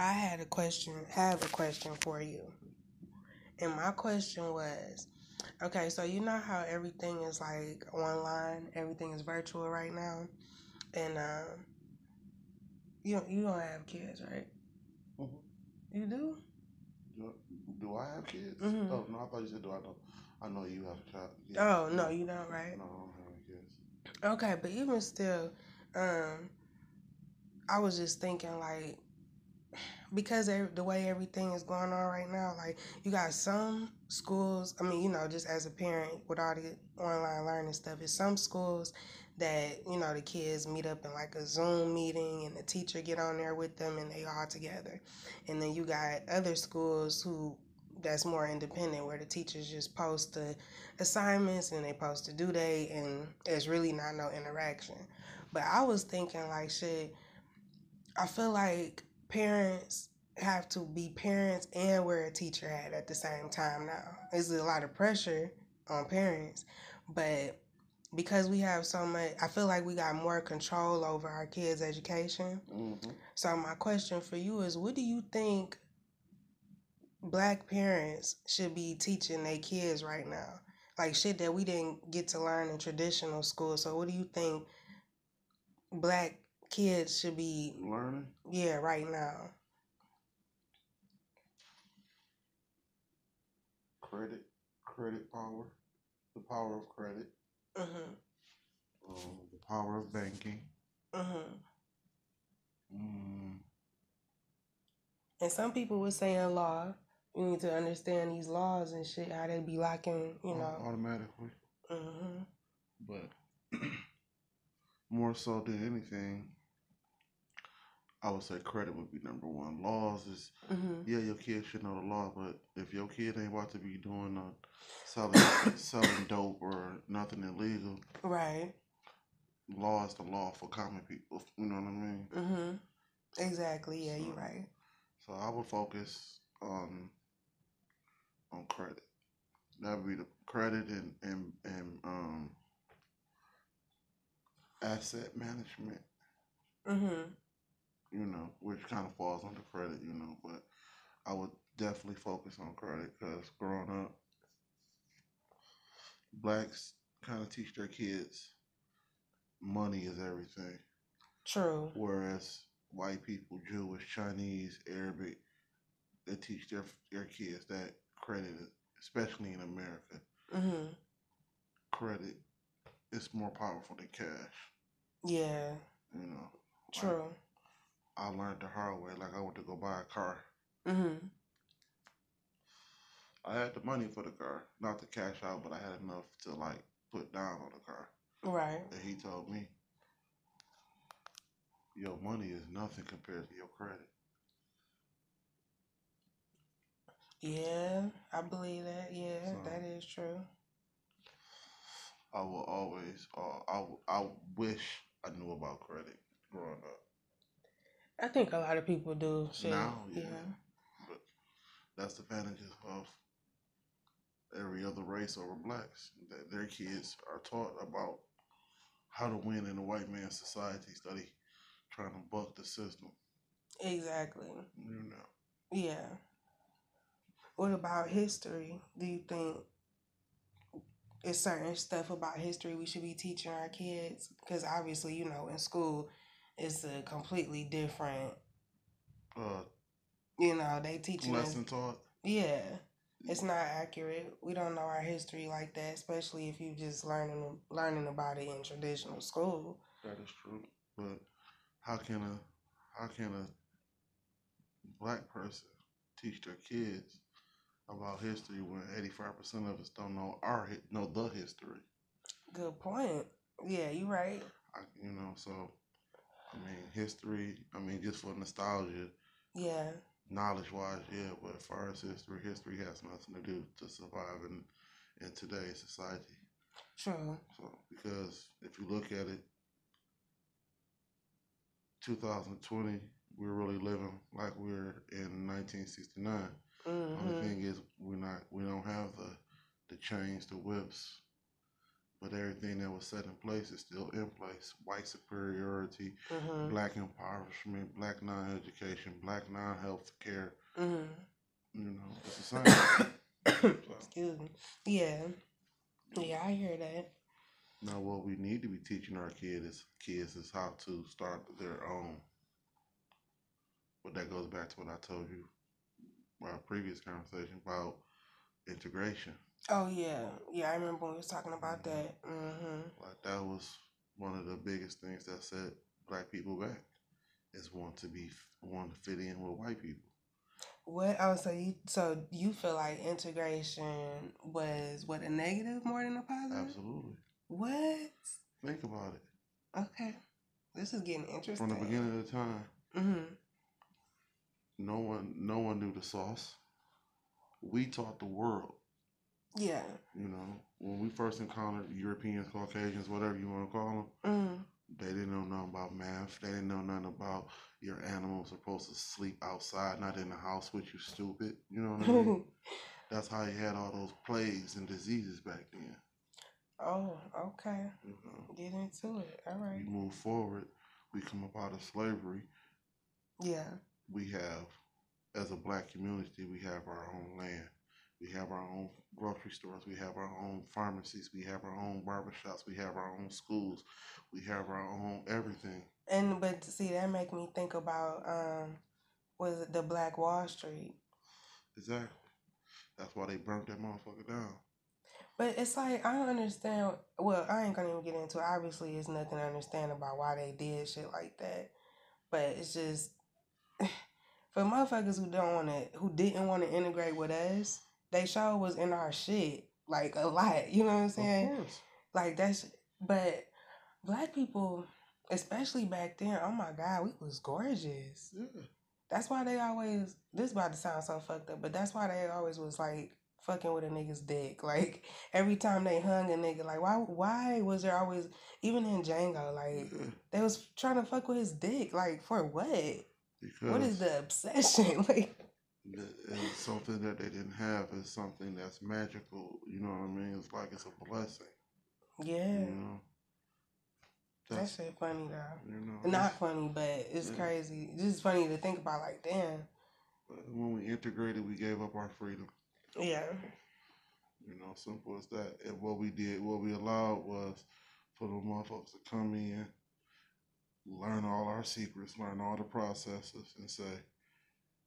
I had a question, have a question for you. And my question was, okay, so you know how everything is like online, everything is virtual right now, and um, you you don't have kids, right? Mm-hmm. You do? Do, do I have kids? Mhm. Oh no, I thought you said do I know? I know you have a child. Oh no, you don't, right? No, I don't have any kids. Okay, but even still, um, I was just thinking like because the way everything is going on right now, like you got some schools. I mean, you know, just as a parent with all the online learning stuff, it's some schools that you know the kids meet up in like a Zoom meeting and the teacher get on there with them and they all together, and then you got other schools who that's more independent where the teachers just post the assignments and they post the due date and there's really not no interaction. But I was thinking like shit. I feel like parents have to be parents and wear a teacher hat at the same time now. There's a lot of pressure on parents, but because we have so much, I feel like we got more control over our kids' education. Mm-hmm. So my question for you is, what do you think black parents should be teaching their kids right now? Like shit that we didn't get to learn in traditional school. So what do you think black kids should be Learning. yeah right now? Credit. Credit power. The power of credit. Mhm. Um, the power of banking. Mhm. Mm, And some people were saying law. You need to understand these laws and shit. How they be locking, you know. automatically. Mhm. But more so than anything, I would say credit would be number one. Laws is Mhm. yeah, your kid should know the law, but if your kid ain't about to be doing uh, selling selling dope or nothing illegal, Right. law is the law for common people. You know what I mean? Mhm. Exactly. Yeah, you're right. So I would focus on on credit. That would be the credit and and and um asset management. Mhm. You know, which kind of falls under credit. You know, but I would definitely focus on credit because growing up, blacks kind of teach their kids money is everything. True. Whereas white people, Jewish, Chinese, Arabic, they teach their their kids that credit, especially in America, Mhm. credit is more powerful than cash. Yeah. You know, Like, True. I learned the hard way. Like I went to go buy a car. Mhm. I had the money for the car, not to cash out, but I had enough to like put down on the car. Right. And he told me, "Your money is nothing compared to your credit." Yeah, I believe that. Yeah, So- that is true. I will always, uh, I I wish I knew about credit growing up. I think a lot of people do. Shit. Now, yeah. yeah. But that's the advantage of every other race over blacks. That their kids are taught about how to win in a white man's society, study trying to buck the system. Exactly. You know. Yeah. What about history? Do you think it's certain stuff about history we should be teaching our kids? Because obviously, you know, in school, it's a completely different. Uh You know, they teaching us. lesson taught. Yeah, it's not accurate. We don't know our history like that, especially if you just learning learning about it in traditional school. That is true. But how can a how can a black person teach their kids about history when eighty five percent of us don't know our hi- know the history? Good point. Yeah, you're right. I, you know, so I mean, history. I mean, just for nostalgia, Yeah, knowledge wise, yeah. But as far as history, history has nothing to do to survive in in today's society. true. So because if you look at it, 2020, we're really living like we're in 1969. Only hmm thing is, we're not. We don't have the the chains, the whips, but everything that was set in place is still in place. White superiority, Mhm. black impoverishment, black non-education, black non-health care. Mhm. You know, it's the same. Excuse me. Yeah. Yeah, I hear that. now, what we need to be teaching our kids is kids is how to start their own. But that goes back to what I told you, our previous conversation about integration. Oh yeah, yeah. I remember when we was talking about that. hmm Like that was one of the biggest things that set black people back is want to be want to fit in with white people. What? Oh, so you so you feel like integration was what a negative more than a positive? Absolutely. What? Think about it. Okay, this is getting interesting. From the beginning of the time, hmm no one no one knew the sauce. We taught the world. Yeah. You know, when we first encountered Europeans, Caucasians, whatever you want to call them, Mm. they didn't know nothing about math. They didn't know nothing about your animals supposed to sleep outside, not in the house with you, stupid. You know what I mean? That's how you had all those plagues and diseases back then. oh, okay. You know, Get into it. All right. we move forward. We come up out of slavery. Yeah. We have, as a black community, we have our own land. We have our own grocery stores. We have our own pharmacies. We have our own barbershops. We have our own schools. We have our own everything. And but see, that make me think about um, was it the Black Wall Street? Exactly. That's why they burnt that motherfucker down. But it's like I don't understand. Well, I ain't gonna even get into it. Obviously, it's nothing to understand about why they did shit like that. But it's just for motherfuckers who don't want to, who didn't want to integrate with us. They show was in our shit like a lot. You know what I'm saying? Like that's. But black people, especially back then, oh my god, we was gorgeous. Yeah. That's why they always. This about to sound so fucked up, but that's why they always was like fucking with a nigga's dick. Like every time they hung a nigga, like why? Why was there always even in Django? Like yeah. they was trying to fuck with his dick. Like for what? Because What is the obsession? like it's something that they didn't have is something that's magical. You know what I mean? It's like it's a blessing. yeah, You know. that That's shit funny though. you know. Not funny, but it's Yeah. crazy. It's just funny to think about. Like damn. When we integrated, we gave up our freedom. Yeah. You know, simple as that. And what we did, what we allowed was for the motherfuckers to come in, learn all our secrets, learn all the processes, and say,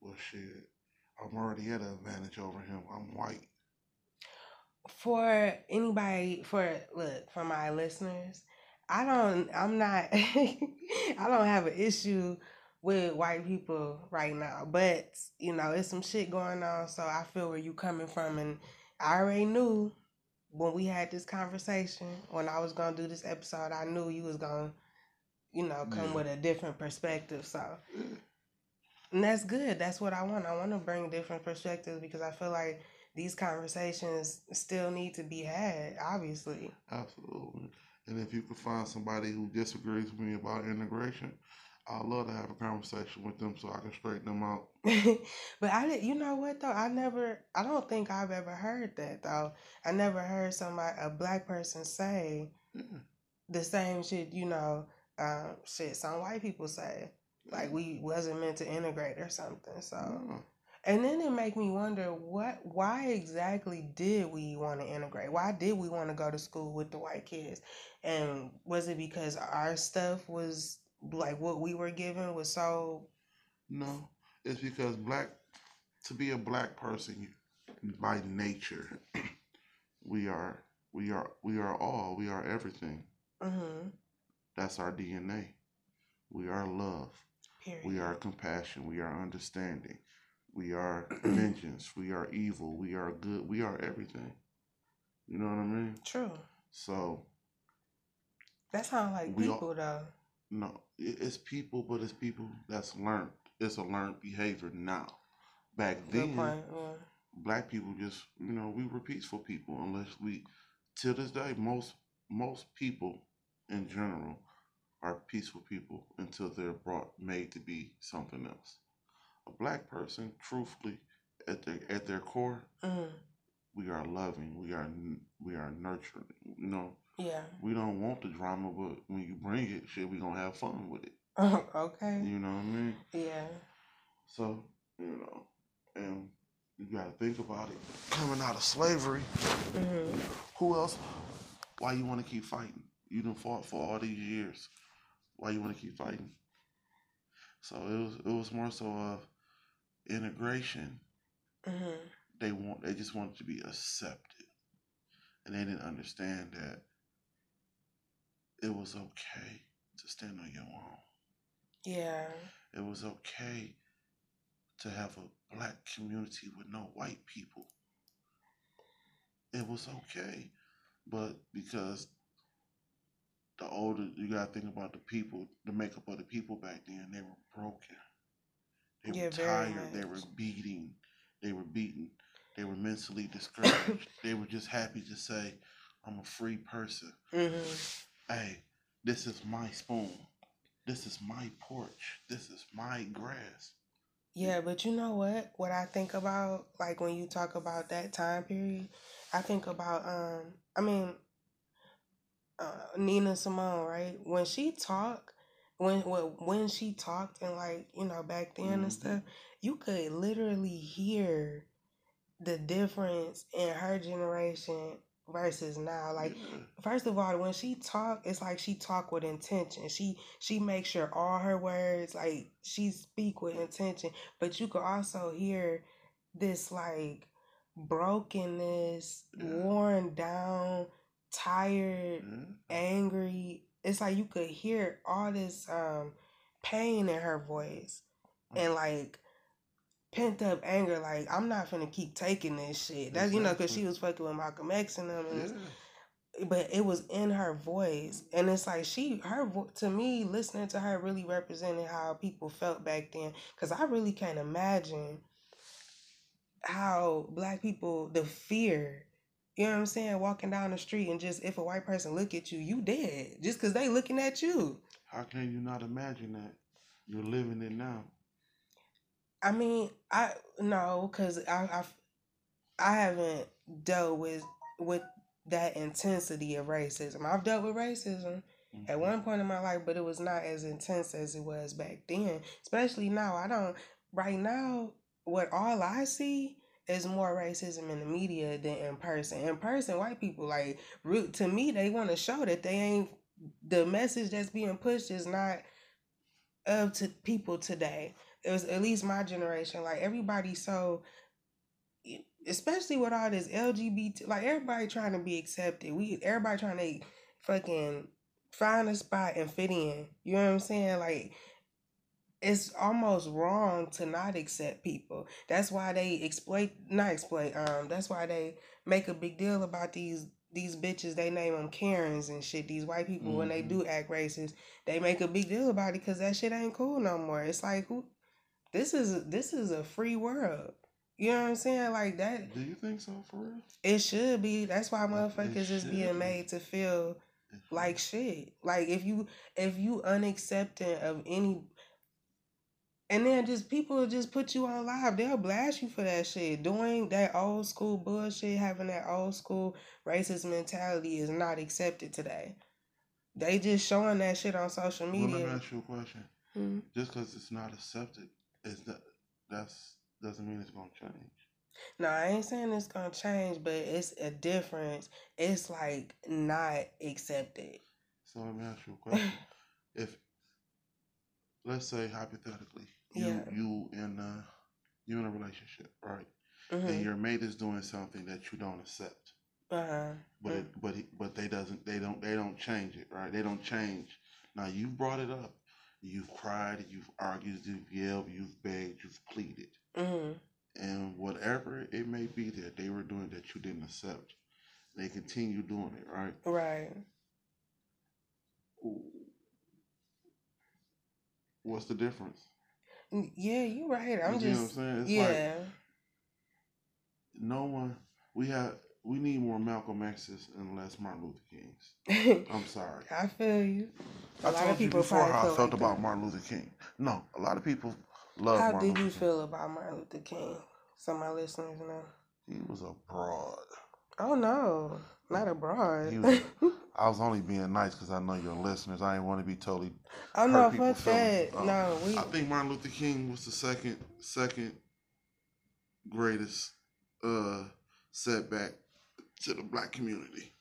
well, shit, I'm already at an advantage over him. I'm white. for anybody for look for my listeners i don't i'm not i don't have an issue with white people right now but you know it's some shit going on so i feel where you coming from and i already knew when we had this conversation when i was gonna do this episode i knew you was gonna you know come Yeah. with a different perspective so. And that's good. That's what I want. I want to bring different perspectives because I feel like these conversations still need to be had, obviously. Absolutely. And if you could find somebody who disagrees with me about integration, I'd love to have a conversation with them so I can straighten them out. but I did you know what though? I never I don't think I've ever heard that though. I never heard somebody a black person say Yeah. the same shit, you know, um, shit some white people say. Like we wasn't meant to integrate or something. So No. And then it make me wonder what why exactly did we want to integrate? Why did we want to go to school with the white kids? And was it because our stuff was like what we were given was so No, it's because black to be a black person by nature, we are we are we are all we are everything. mhm That's our DNA. We are love. Period. We are compassion. We are understanding. We are vengeance. We are evil. We are good. We are everything. You know what I mean? True. So That sounds like all- people though. no, it's people, but it's people that's learned. It's a learned behavior now. Back then, black people just you know we were peaceful people unless we till this day most most people in general are peaceful people until they're brought made to be something else a black person truthfully at their at their core Mm. we are loving we are we are nurturing you know Yeah. We don't want the drama, but when you bring it, shit, we gonna have fun with it. okay. You know what I mean? Yeah. So you know, and you gotta think about it. Coming out of slavery, hmm who else? Why you want to keep fighting? You done fought for all these years. Why you want to keep fighting? So it was it was more so of integration. hmm They want they just wanted to be accepted, and they didn't understand that it was okay to stand on your own. Yeah. It was okay to have a black community with no white people. It was okay. But because the older you gotta think about the people, the makeup of the people back then, they were broken. They were Yeah, very tired, they were beating, they were beaten, they were mentally discouraged. they were just happy to say, I'm a free person. hmm Hey, this is my spoon. This is my porch. This is my grass. Yeah, but you know what? What I think about, like when you talk about that time period, I think about, um, I mean, uh, Nina Simone, right? When she talked, when when when she talked and like you know back then and Mhm. stuff, you could literally hear the difference in her generation versus now. Like first of all, when she talk, it's like she talk with intention. She she makes sure all her words like she speak with intention. But you could also hear this like brokenness, worn down, tired, Yeah. angry. It's like you could hear all this um pain in her voice and like pent up anger. Like I'm not gonna keep taking this shit. That's you know because she was fucking with Malcolm X and them, and Yeah. but it was in her voice and it's like she her to me listening to her really represented how people felt back then because i really can't imagine how black people the fear you know what i'm saying walking down the street and just if a white person look at you you dead just because they looking at you How can you not imagine that? You're living it now. i mean i no because I, I i haven't dealt with with that intensity of racism i've dealt with racism at Mhm. one point in my life, but it was not as intense as it was back then. Especially now, I don't. Right now, what all I see is more racism in the media than in person. In person, white people like re- to me, they want to show that they ain't. The message that's being pushed is not of to people today. It was at least my generation. Like everybody so especially with all this LGBT, like everybody trying to be accepted. We everybody trying to fucking find a spot and fit in. You know what I'm saying? Like it's almost wrong to not accept people. That's why they exploit, not exploit. Um, that's why they make a big deal about these these bitches. They name them Karens and shit. These white people when they do act racist, they make a big deal about it because that shit ain't cool no more. It's like who, this is this is a free world. You know what I'm saying? Like that. Do you think so for real? It should be. That's why motherfuckers is being made to feel like shit. Like if you if you unaccepting of any and then just people will just put you on live. They'll blast you for that shit. Doing that old school bullshit, having that old school racist mentality is not accepted today. They just showing that shit on social Well, let me ask you a question. Mhm. Just because it's not accepted, is that that's doesn't mean it's gonna change. No, I ain't saying it's gonna change, but it's a difference. It's like not accepted. So let me ask you a question. if let's say hypothetically, you Yeah. you in uh you in a relationship, right? hmm And your mate is doing something that you don't accept. Uh huh. But it, but it, but they doesn't they don't they don't change it, right? They don't change. Now you brought it up. You've cried, you've argued, you've yelled, you've begged, you've pleaded. hmm and whatever it may be that they were doing that you didn't accept, they continue doing it, right? Right. What's the difference? Yeah, you're right. I'm you see what I'm just saying? It's yeah. like no one. We have. We need more Malcolm X's and less Martin Luther Kings. I'm sorry. I feel you. A I lot told of you people before how I felt like about that. Martin Luther King. No, a lot of people love How Martin did you Luther feel about Martin Luther King? Some of my listeners know. He was a broad. Oh no, not abroad. Was, I was only being nice because I know your listeners. I didn't want to be totally. oh no, fuck that. Uh, no, we. I think Martin Luther King was the second second greatest uh setback to the black community.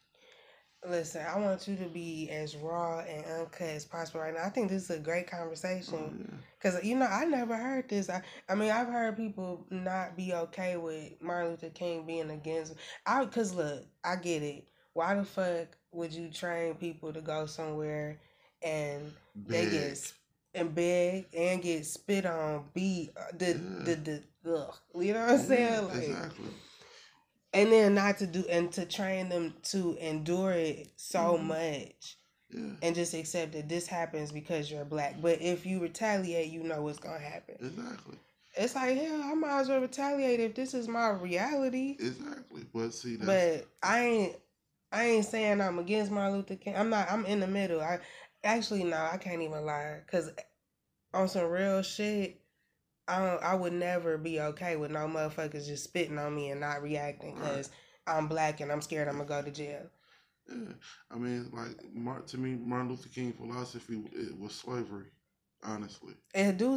Listen, I want you to be as raw and uncut as possible right now. I think this is a great Oh, conversation. yeah. Cause you know I never heard this. I I mean I've heard people not be okay with Martin Luther King being against. I cause look, I get it. Why the fuck would you train people to go somewhere and they get and beg and get spit on, beat uh, the Yeah. the the ugh, you know what I'm saying? Like, exactly. And then not to do and to train them to endure it so Mhm. much Yeah, and just accept that this happens because you're black. But if you retaliate, you know what's gonna happen. exactly, It's like hell, I might as well retaliate if this is my reality. exactly. But see, that's But I ain't I ain't saying I'm against Martin Luther King. I'm not I'm in the middle. I actually no, I can't even lie. Cause on some real shit, I I would never be okay with no motherfuckers just spitting on me and not reacting Right. because I'm black and I'm scared I'm gonna go to jail. yeah. I mean, like Mar- to me, Martin Luther King philosophy it was slavery. Honestly, And do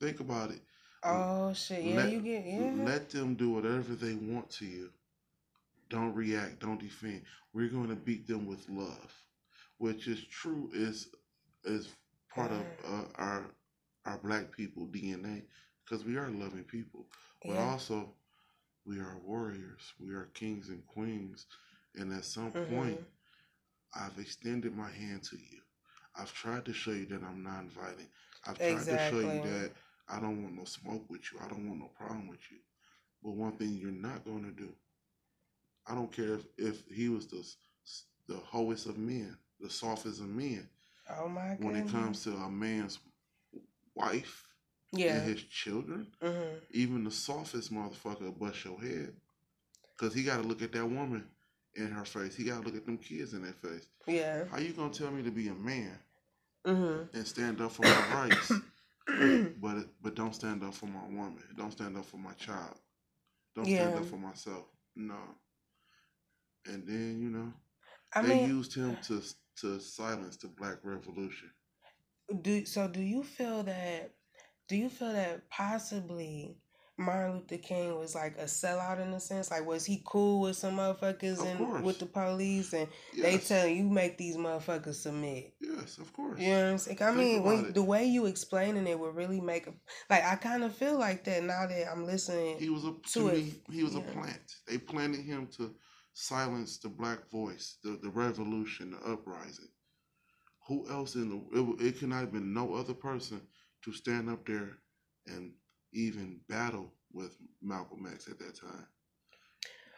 think about it. oh shit, yeah, Let- you get yeah. Let them do whatever they want to you. Don't react. Don't defend. We're going to beat them with love, which is true. Is is part of uh, our our black people DNA because we are loving people, but yeah. also we are warriors. We are kings and queens, and at some Mhm. point, I've extended my hand to you. I've tried to show you that I'm non-violent. I've tried to show you that I don't want no smoke with you. I don't want no problem with you. But one thing you're not going to do, I don't care if, if he was the the hoest of men, the softest of men. Oh my god. When it comes to a man's wife yeah. and his children, hmm even the softest motherfucker bust your head. Cause he got to look at that woman in her face. He got to look at them kids in their face. Yeah. How you gonna tell me to be a man hmm and stand up for my rights, but but don't stand up for my woman? Don't stand up for my child. Don't stand up for myself. No. And then you know I they mean, used him to to silence the Black Revolution. Do so. Do you feel that? Do you feel that possibly Martin Luther King was like a sellout in a sense? Like, was he cool with some motherfuckers and with the police, and they tell you make these motherfuckers submit? yes, of course. You know what I'm saying? I Think mean, when the way you explaining it would really make a like. I kind of feel like that now that I'm listening. He was a to to me. He was yeah. a plant. They planted him to silence the black voice, the the revolution, the uprising. Who else in the it, it could not have been no other person to stand up there and even battle with Malcolm X at that time.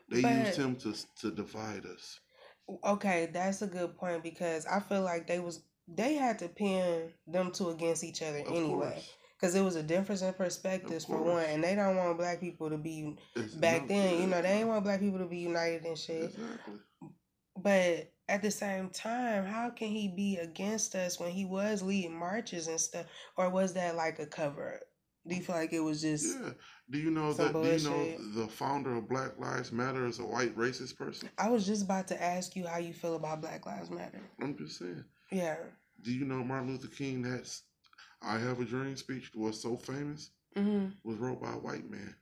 They But- used him to to divide us. Okay, that's a good point because I feel like they was they had to pin them two against each other Of anyway. course. Because it was a difference in perspectives for one, and they don't want black people to be It's back then. You know, they ain't want black people to be united and shit. Exactly. But at the same time, how can he be against us when he was leading marches and stuff? Or was that like a cover up? Do you feel like it was just Yeah. Do you know that? Do you know the founder of Black Lives Matter is a white racist person? I was just about to ask you how you feel about Black Lives Matter. I'm just saying. Yeah. Do you know Martin Luther King? That's "I Have a Dream" speech was so famous Mm-hmm. was wrote by a white man.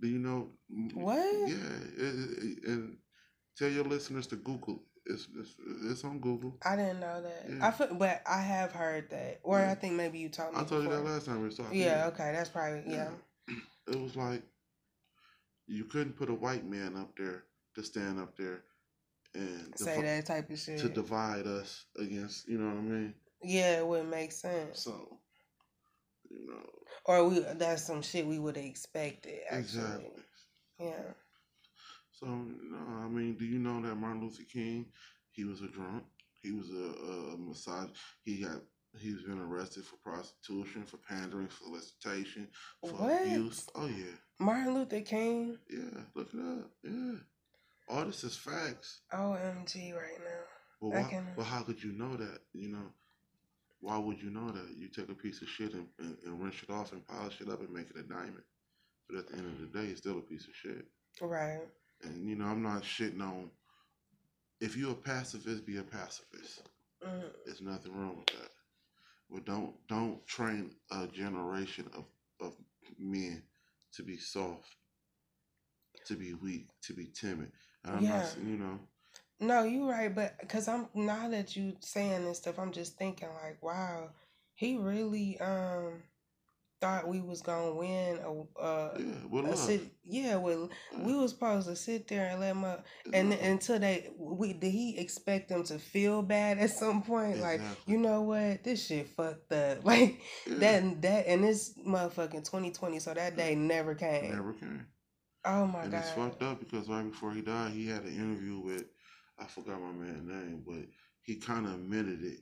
Do you know? What? Yeah, and tell your listeners to Google. It's it's, it's on Google. I didn't know that. Yeah. I feel, but I have heard that, or Yeah. I think maybe you told me. I told you that last time we was talking. Yeah. Okay. That's probably yeah. It was like you couldn't put a white man up there to stand up there and Say divi- that type of shit. to divide us against. You know what I mean? yeah, it wouldn't make sense. So, you know, Or we that's some shit we would have expected. Actually. exactly. Yeah. So, no, I mean, do you know that Martin Luther King, he was a drunk. He was a, a massage. He got he's been arrested for prostitution, for pandering, for solicitation, for What? abuse. Oh yeah, Martin Luther King. yeah. Look it up. Yeah, all this is facts. OMG right now. Well, why, can- but how could you know that? You know, why would you know that? You take a piece of shit and, and, and rinse it off and polish it up and make it a diamond. But at the end of the day, it's still a piece of shit. Right. And you know, I'm not shitting on. If you're a pacifist, be a pacifist. Mm, There's nothing wrong with that. But don't don't train a generation of of men to be soft, to be weak, to be timid. And I'm Yeah. not, you know, No, you're right, but because I'm now that you saying this stuff, I'm just thinking like, wow, he really um thought we was gonna win a uh yeah, with a sit yeah well we was supposed to sit there and let him up and Love. until they we did he expect them to feel bad at some point? Like you know what? This shit fucked up. Like Yeah, that that and this motherfucking 2020 so that day never came. Never came. oh my and god. it's fucked up because right before he died, he had an interview with I forgot my man's name, but he kind of admitted it.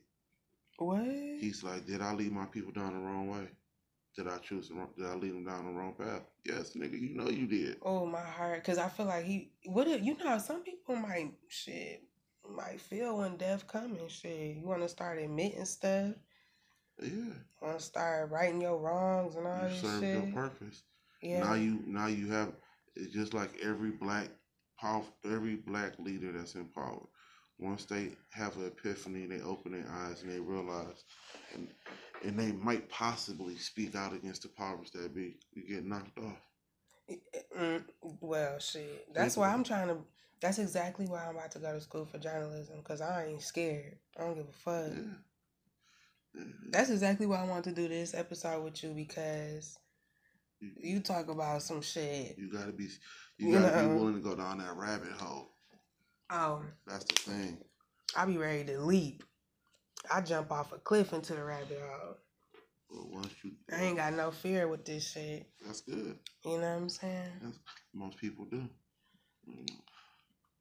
what? He's like, "Did I lead my people down the wrong way? Did I choose the wrong? Did I lead him down the wrong path? Yes, nigga, you know you did. oh my heart because I feel like he what if you know some people might shit might feel when death coming shit you want to start admitting stuff Yeah, want to start righting your wrongs and all you this served shit your purpose. yeah Now you now you have it's just like every black power every black leader that's in power. Once they have an epiphany, they open their eyes and they realize and and they might possibly speak out against the powers that be. You get knocked off. Mm, well, shit. That's why I'm trying to. That's exactly why I'm about to go to school for journalism because I ain't scared. I don't give a fuck. Yeah. Yeah. That's exactly why I want to do this episode with you because You, you talk about some shit. you gotta be you You gotta know. be willing to go down that rabbit hole. Um, That's the thing. I'll be ready to leap. I jump off a cliff into the rabbit hole. But once you I ain't got no fear with this shit. that's good. You know what I'm saying? That's most people do.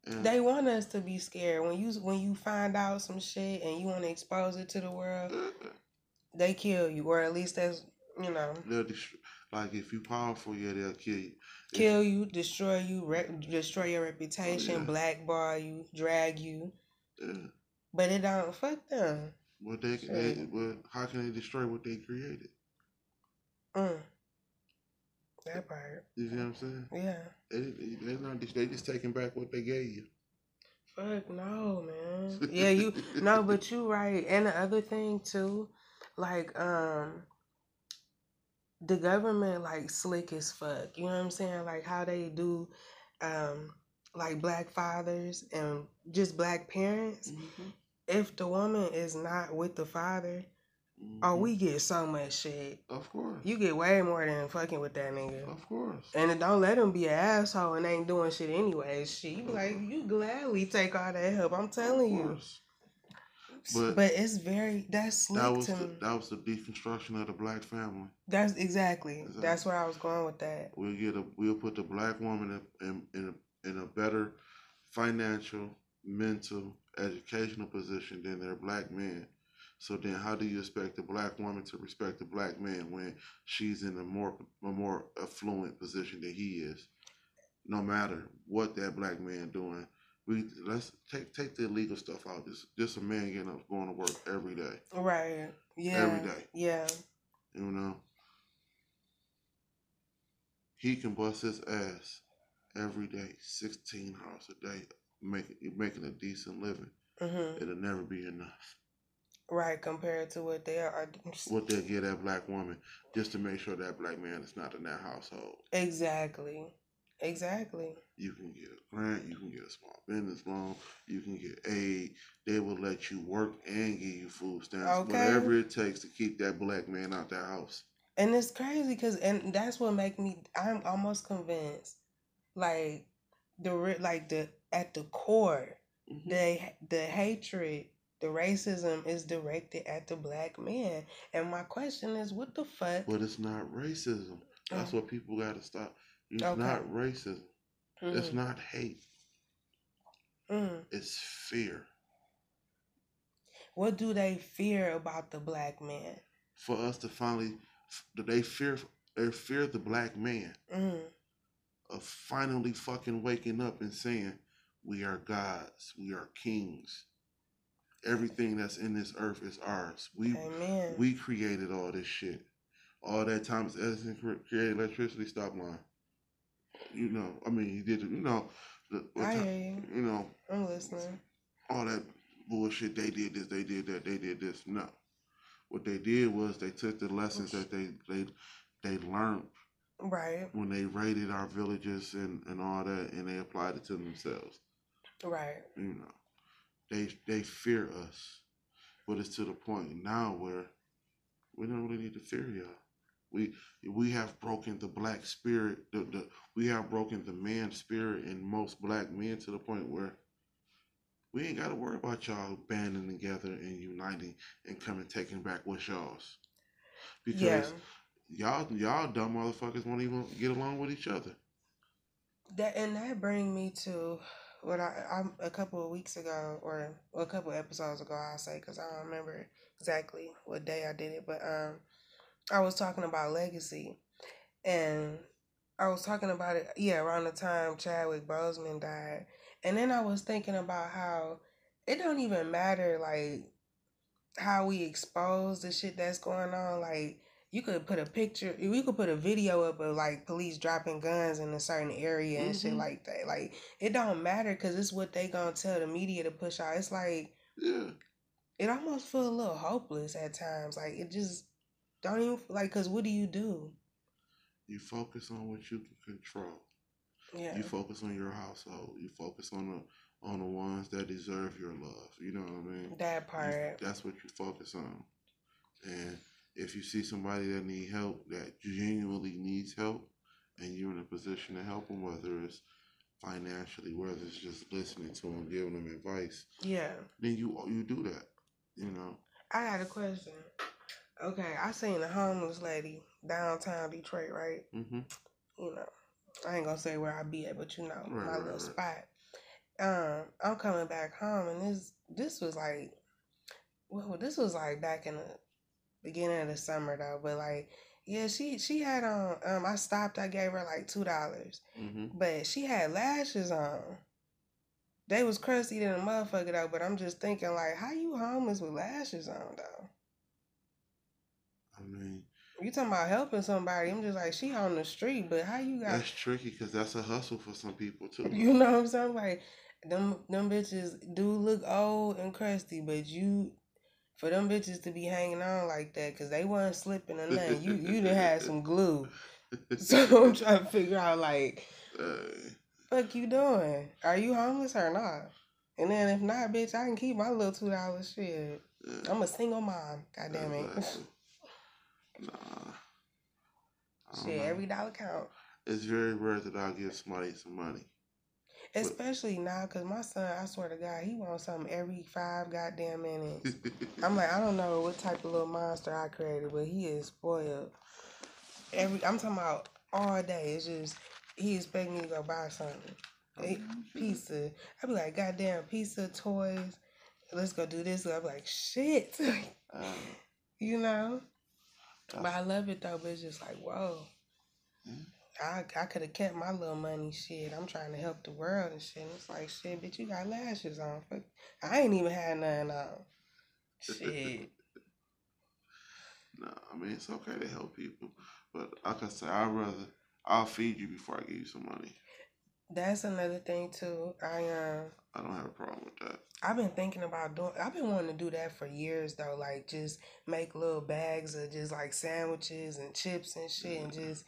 And They want us to be scared when you when you find out some shit and you want to expose it to the world. They kill you, or at least that's you know. they'll dest- like if you powerful, yeah, they'll kill you. If- kill you, destroy you, re- destroy your reputation, Oh, yeah. blackball you, drag you. Yeah. But it don't fuck them. What they, they what, how can they destroy what they created? Mm. That part, You see what I'm saying? yeah. They they they not just they just taking back what they gave you. Fuck no, man. Yeah, you no, but you right. And the other thing too, like um, the government like slick as fuck. You know what I'm saying? Like how they do, um, like black fathers and just black parents. Mhm. If the woman is not with the father, Oh, Mhm. we get so much shit. Of course. You get way more than fucking with that nigga. Of course. And don't let him be an asshole and ain't doing shit anyway. Be like, you gladly take all that help. I'm telling Of you. But, But- it's very that's That was the, that was the deconstruction of the black family. That's exactly. Exactly. That's where I was going with that. We'll get a we'll put the black woman in in, in, a, in a better financial, mental, educational position than their black men. So then, how do you expect the black woman to respect the black man when she's in a more a more affluent position than he is? No matter what that black man doing, we let's take take the illegal stuff out. Just just a man getting up, going to work every day. Right. Yeah. Every day. Yeah. You know, he can bust his ass every day, sixteen hours a day, making making a decent living. hmm It'll never be enough. Right. Compared to what they are. What they'll get that black woman just to make sure that black man is not in that household. Exactly. Exactly. You can get a grant, you can get a small business loan, you can get aid. They will let you work and give you food stamps, Okay. whatever it takes to keep that black man out that house. And it's crazy because, and that's what make me. I'm almost convinced, like the like the at the core, Mhm. the the hatred, the racism is directed at the black man. And my question is, what the fuck? But it's not racism. That's Oh. what people got to stop. It's Okay. not racism. It's Mhm, not hate. mhm. It's fear. What do they fear about the black man? For us to finally, do they fear, they fear the black man Mm, of finally fucking waking up and saying, "We are gods. We are kings. Everything that's in this earth is ours. We amen. we created all this shit. All that Thomas Edison created electricity. Stop lying. You know, I mean, he did. You know, the, I hear you. you know, I'm listening. all that bullshit. They did this. They did that. They did this. No, what they did was they took the lessons that they they they learned Right, when they raided our villages and and all that, and they applied it to themselves. Right. You know, they they fear us, but it's to the point now where we don't really need to fear y'all. We we have broken the black spirit. The, the we have broken the man spirit in most black men to the point where we ain't got to worry about y'all banding together and uniting and coming taking back what's y'all's. Because Yeah. y'all y'all dumb motherfuckers won't even get along with each other. That and that bring me to what I I'm a couple of weeks ago or well, a couple of episodes ago I'll say because I don't remember exactly what day I did it, but um, I was talking about legacy, and I was talking about it yeah around the time Chadwick Boseman died, and then I was thinking about how it don't even matter like how we expose the shit that's going on like you could put a picture we could put a video up of like police dropping guns in a certain area and shit Mhm. like that like it don't matter because it's what they gonna tell the media to push out it's like Yeah. it almost feel a little hopeless at times like it just don't even like because what do you do You focus on what you can control. yeah You focus on your household. You focus on the on the ones that deserve your love. You know what I mean? that You- part that's what you focus on. And if you see somebody that need help, that genuinely needs help, and you're in a position to help them, whether it's financially, whether it's just listening to them, giving them advice, yeah then you you do that. You know. i got a question okay i seen a homeless lady downtown detroit right hmm you know, I ain't gonna say where I be at, but you know, Right, my right, little right. spot. Um, I'm coming back home, and this this was like, well, this was like back in the beginning of the summer though, but like, yeah, she she had on. Um, I stopped. I gave her like two dollars, hmm but she had lashes on. They was crusty than a motherfucker though, but I'm just thinking like, how you homeless with lashes on though? I mean, You talking about helping somebody? I'm just like, she on the street, but how you got? that's tricky because that's a hustle for some people too. You know what I'm saying? Like them them bitches do look old and crusty, but you for them bitches to be hanging on like that because they wasn't slipping or nothing. You you done had some glue. So I'm trying to figure out like, fuck you doing? Are you homeless or not? And then if not, bitch, I can keep my little two dollars shit. I'm a single mom. God damn it. Nah. Shit, know. every dollar count. It's very rare that I'll give somebody some money. Especially now, cause my son, I swear to God, he wants something every five goddamn minutes. I'm like, I don't know what type of little monster I created, but he is spoiled. Every I'm talking about all day. It's just he expect me to go buy something. A pizza. I be like, goddamn pizza, toys. Let's go do this. I'm like, shit. Um, you know? that's- But I love it though, but it's just like, whoa. Mm. I, I could have kept my little money shit. I'm trying to help the world and shit. And it's like shit, bitch, you got lashes on. Fuck. I ain't even had nothing on. Shit. No, I mean it's okay to help people, but like I said, I'd rather I'll feed you before I give you some money. That's another thing too. I um I don't have a problem with that. I've been thinking about doing I've been wanting to do that for years though, like just make little bags of just like sandwiches and chips and shit and just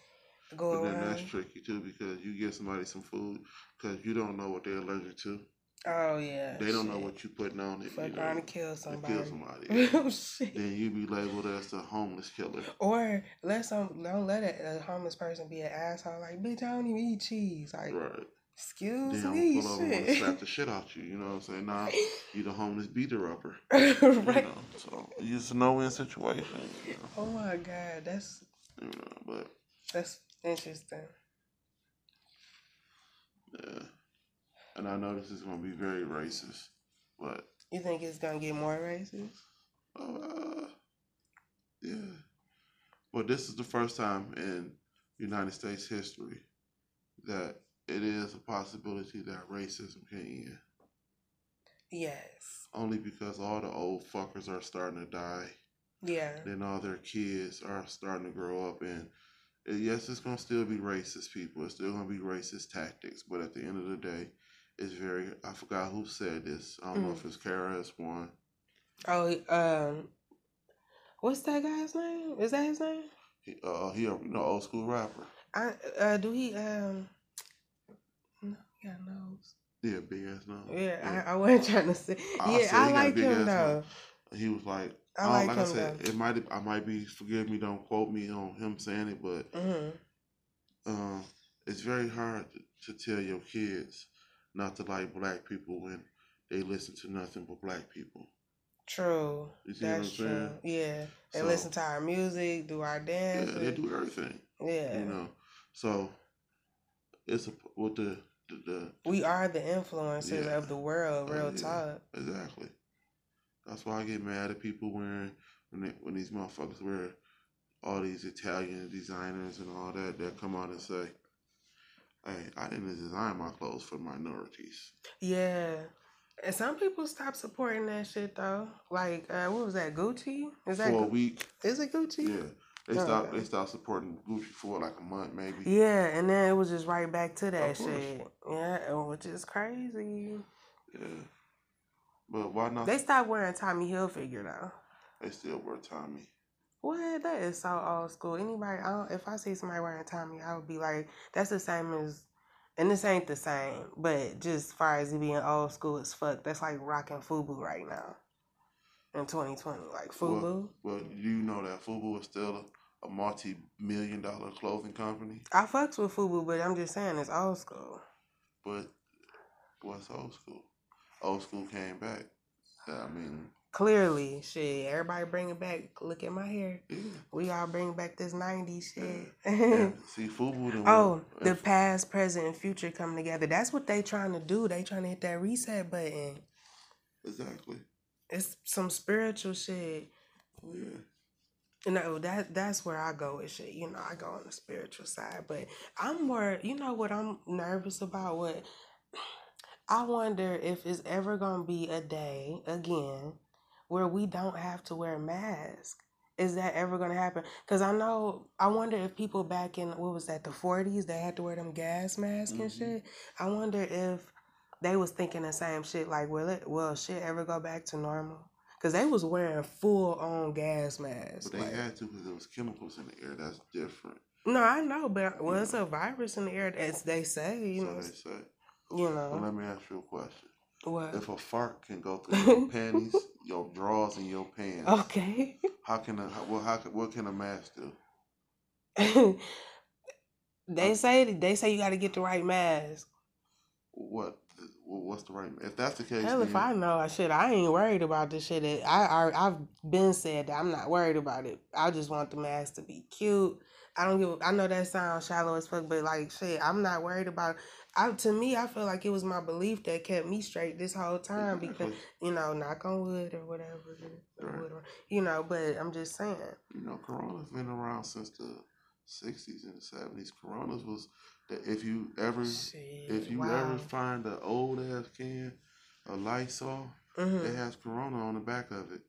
go But then around. that's tricky too because you give somebody some food because you don't know what they're allergic to. Oh yeah. They don't know what you putting on it. fuck you know, and kill somebody. kill somebody. oh shit. then you be labeled as the homeless killer. Or let some don't let a, a homeless person be an asshole. Like, bitch, I don't even eat cheese. Like, Right. excuse Then me, pull over and shit. slap the shit out you. You know what I'm saying? Nah, you the homeless beater upper. right. You know, so it's a no win situation. You know, Oh my god, that's you know, but that's interesting. yeah. And I know this is gonna be very racist, but You think it's gonna get more racist? uh, yeah. But this is the first time in United States history that it is a possibility that racism can end. Yes. Only because all the old fuckers are starting to die. Yeah. Then all their kids are starting to grow up and Yes, it's gonna still be racist people. It's still gonna be racist tactics. But at the end of the day, it's very. I forgot who said this. I don't know Mm. if it's Kara one. Oh, um, what's that guy's name? Is that his name? He, uh, he a you know old school rapper. I uh, do he um. No, he got nose. Yeah, big ass nose. Yeah, I, I wasn't trying to say. I yeah, I he got a like him though. nose. he was like, I don't- like like I said, it might I might be forgive me, don't quote me on him saying it, but hmm um, it's very hard to, to tell your kids not to like black people when they listen to nothing but black people. True. You see what I'm That's true. saying? Yeah. They So- listen to our music, do our dance. Yeah, they do everything. Yeah. You know, so it's a with the the, the We are the influencers Yeah. of the world, Oh, real yeah. talk. exactly. That's why I get mad at people wearing when they, when these motherfuckers wear all these Italian designers and all that that come out and say, "Hey, I didn't design my clothes for minorities." Yeah. And some people stop supporting that shit though. Like, uh, what was that? Gucci? Is that for a Gu- week, is it Gucci? yeah, they Oh, stopped. okay. They stopped supporting Gucci for like a month, maybe. Yeah, and then it was just right back to that shit. Yeah, which is crazy. Yeah. But why not? They stopped wearing Tommy Hilfiger though. They still wear Tommy. What? That is so old school. Anybody? I don't, if I see somebody wearing Tommy, I would be like, that's the same as, and this ain't the same. But just as far as it being old school as fuck, that's like rocking FUBU right now, in 2020. Like FUBU. Well, you know that Fubu is still a, a multi-million dollar clothing company, I fucks with FUBU, but I'm just saying it's old school. but what's old school? Old school came back. I mean, Clearly, shit. Everybody bring it back. Look at my hair. yeah. We all bring back this 90s shit. And see, Fubu. Oh, the past, present, and future come together. That's what they trying to do. They trying to hit that reset button. exactly. It's some spiritual shit. Yeah. You know, that that's where I go with shit. You know, I go on the spiritual side. But I'm more you know what I'm nervous about? What I wonder if it's ever gonna be a day again where we don't have to wear masks. Is that ever gonna happen? Because I know I wonder if people back in what was that the forties they had to wear them gas masks and Mhm. shit. I wonder if they was thinking the same shit. Like, will it? Will shit ever go back to normal? Because they was wearing full on gas masks. But they like- had to because there was chemicals in the air. That's different. no, I know, but well, it's a virus in the air, as they say. You so know, they say. You Well, know let me ask you a question. what? If a fart can go through your panties, your drawers, and your pants, Okay. how can a well, how can, what can a mask do? they say they say you got to get the right mask. What what's the right? If that's the case, Hell, if I know, I should. I ain't worried about this shit. I, I I've been said that I'm not worried about it. I just want the mask to be cute. I don't give. I know that sounds shallow as fuck, but like shit, I'm not worried about. I to me, I feel like it was my belief that kept me straight this whole time because you know, knock on wood or whatever, Right. wood or- you know. But I'm just saying, You know, Corona's been around since the '60s and the '70s. Corona's was that if you ever shit. if you wow. ever find an old ass can of Lysol, Mhm. it has Corona on the back of it.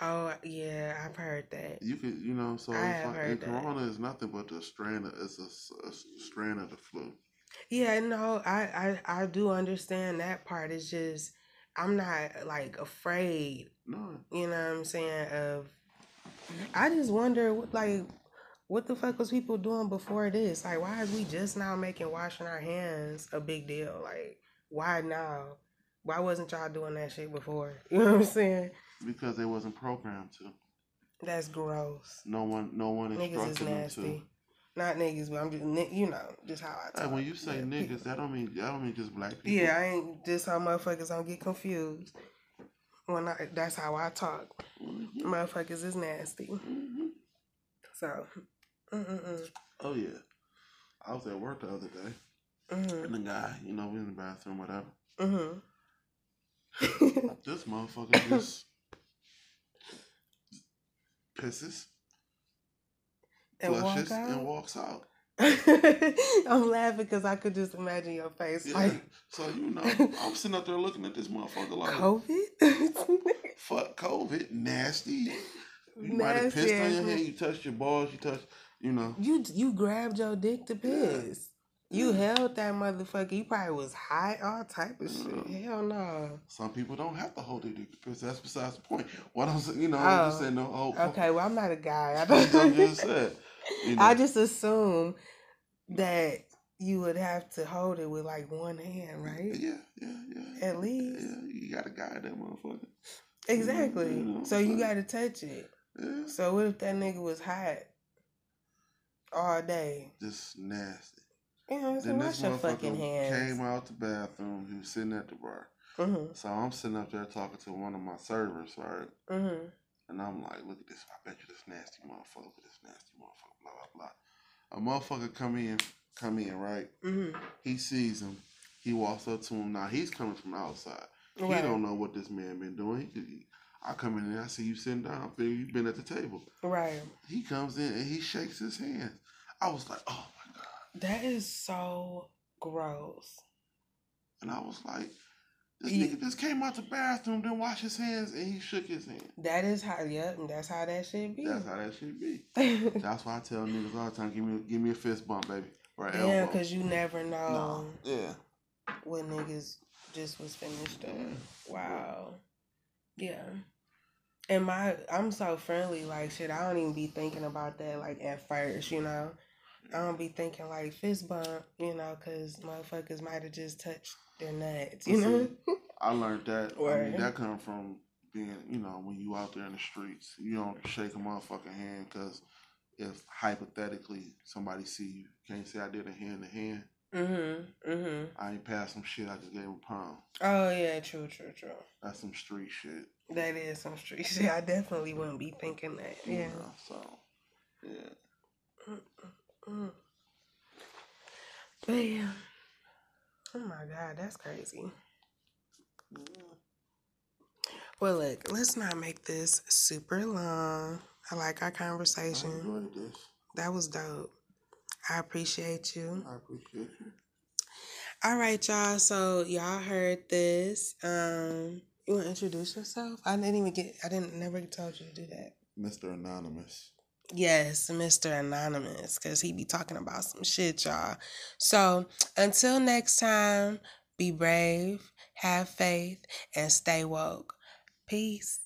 Oh yeah, I've heard that. You could, you know, so I it's like, heard and that. Corona is nothing but a strand. Of, it's a strand of the flu. Yeah, no, I, I I do understand that part. It's just I'm not like afraid. No, You know what I'm saying? Of I just wonder what like what the fuck was people doing before this? Like why is we just now making washing our hands a big deal? Like why now? Why wasn't y'all doing that shit before? You know what I'm saying? because they wasn't programmed to. That's gross. No one, no one Niggas is instructed them to. Not niggas, but I'm just you know just how I talk. when you say Yeah, niggas, that don't mean that don't mean just black people. Yeah, I ain't just how motherfuckers don't get confused. When I that's how I talk. Mhm, Motherfuckers is nasty. mhm. So, mm-mm-mm. Oh yeah, I was at work the other day, Mm-hmm. and the guy, you know, we in the bathroom, whatever. Mm-hmm. This motherfucker just pisses, and walk and walks out. I'm laughing because I could just imagine your face Yeah. like so you know, I'm sitting up there looking at this motherfucker like, COVID. fuck COVID, nasty. You might have Nasty pissed on your hand. You touched your balls. You touched. you know. You you grabbed your dick to piss. You held that motherfucker. You probably was high, all type of shit. Hell no. Some people don't have to hold their dick because that's besides the point. What I'm saying, you know, I'm just Oh, saying no. Oh, Okay, well I'm not a guy. I I'm don't. just saying. You know, I just assume that you would have to hold it with like one hand, right? yeah, yeah, yeah. At least. Yeah, you got to guide that motherfucker. Exactly. You know, So you got to touch it. Yeah, So what if that nigga was hot all day? just nasty. Know, so Then this motherfucker came out the bathroom. He was sitting at the bar. Mm-hmm. So I'm sitting up there talking to one of my servers, right? Mm-hmm. And I'm like, look at this. I bet you this nasty motherfucker. This nasty motherfucker. Blah blah blah. A motherfucker come in, come in, right? hmm He sees him. He walks up to him. Now he's coming from the outside. He don't know what this man been doing. He, I come in and I see you sitting down. I figure you been at the table. Right. He comes in and he shakes his hand. I was like, oh my god. That is so gross. And I was like, this nigga just came out the bathroom, then washed his hands, and he shook his hand. That is how. Yep. And that's how that should be. That's how that should be. That's why I tell niggas all the time, give me give me a fist bump, baby. Or an yeah, because you never know no. Yeah. when niggas just was finished doing. Mm-hmm. Wow. Yeah. And my, I'm so friendly, like shit. I don't even be thinking about that like at first, you know. I don't be thinking like fist bump, you know, because motherfuckers might have just touched their nuts, you know. I learned that. I mean, that come from being, you know, when you out there in the streets, you don't shake a motherfucking hand because if hypothetically somebody see you, can't say I did a hand to hand. mhm. Mhm. I ain't passed some shit. I just gave him a pound. Oh yeah, true, true, true. That's some street shit. That is some street shit. I definitely wouldn't be thinking that. you Yeah. so, yeah. Mm. But yeah. Oh my god, that's crazy. Well, look, let's not make this super long. I like our conversation. I enjoyed this. That was dope. I appreciate you. I appreciate you. All right, y'all. So y'all heard this. Um, you want to introduce yourself? I didn't even get. I didn't never told you to do that. Mr. Anonymous. Yes, Mr. Anonymous, because he be talking about some shit, y'all. So until next time, be brave, have faith, and stay woke. Peace.